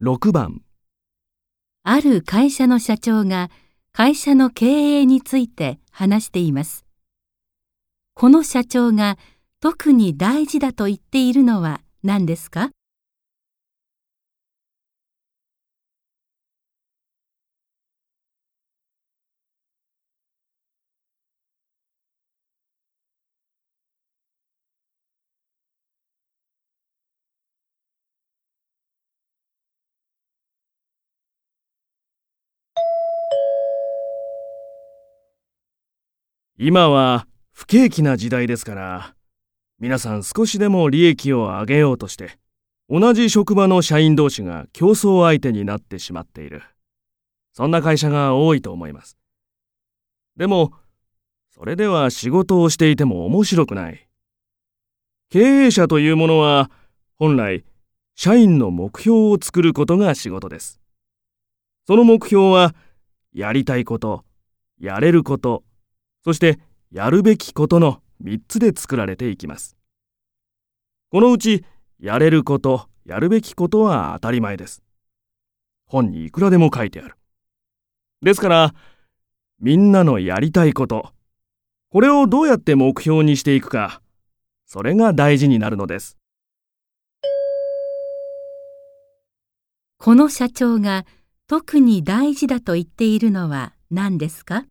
6番ある会社の社長が会社の経営について話しています。この社長が特に大事だと言っているのは何ですか？今は不景気な時代ですから皆さん少しでも利益を上げようとして同じ職場の社員同士が競争相手になってしまっている。そんな会社が多いと思います。でもそれでは仕事をしていても面白くない。経営者というものは本来社員の目標を作ることが仕事です。その目標はやりたいことやれることそしてやるべきことの3つで作られていきます。このうちやれることやるべきことは当たり前です。本にいくらでも書いてある。ですからみんなのやりたいことこれをどうやって目標にしていくかそれが大事になるのです。この社長が特に大事だと言っているのは何ですか？